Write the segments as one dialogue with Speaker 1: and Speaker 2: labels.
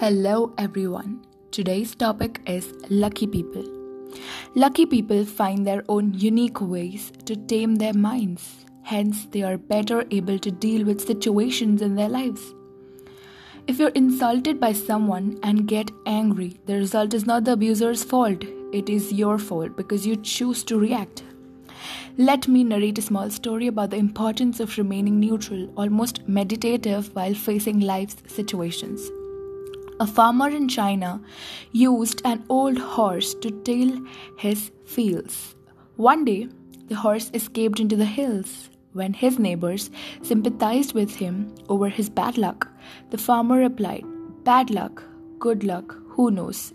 Speaker 1: Hello, everyone. Today's topic is lucky people. Lucky people find their own unique ways to tame their minds, hence, they are better able to deal with situations in their lives. If you're insulted by someone and get angry, the result is not the abuser's fault, it is your fault because you choose to react. Let me narrate a small story about the importance of remaining neutral, almost meditative while facing life's situations. A farmer in China used an old horse to till his fields. One day, the horse escaped into the hills. When his neighbors sympathized with him over his bad luck, the farmer replied, Bad luck, good luck, who knows?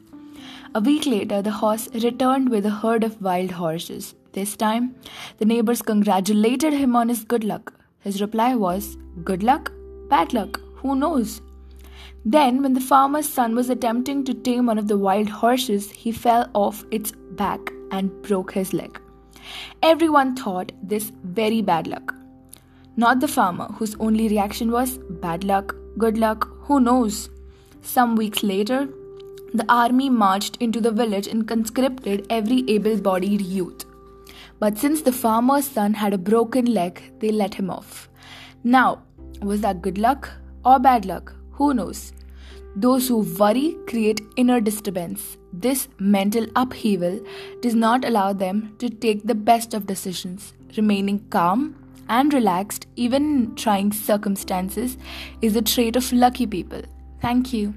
Speaker 1: A week later, the horse returned with a herd of wild horses. This time, the neighbors congratulated him on his good luck. His reply was, Good luck, bad luck, who knows? Then, when the farmer's son was attempting to tame one of the wild horses, he fell off its back and broke his leg. Everyone thought this very bad luck. Not the farmer, whose only reaction was bad luck, good luck, who knows. Some weeks later, the army marched into the village and conscripted every able bodied youth. But since the farmer's son had a broken leg, they let him off. Now, was that good luck or bad luck? Who knows? Those who worry create inner disturbance. This mental upheaval does not allow them to take the best of decisions. Remaining calm and relaxed, even in trying circumstances, is a trait of lucky people. Thank you.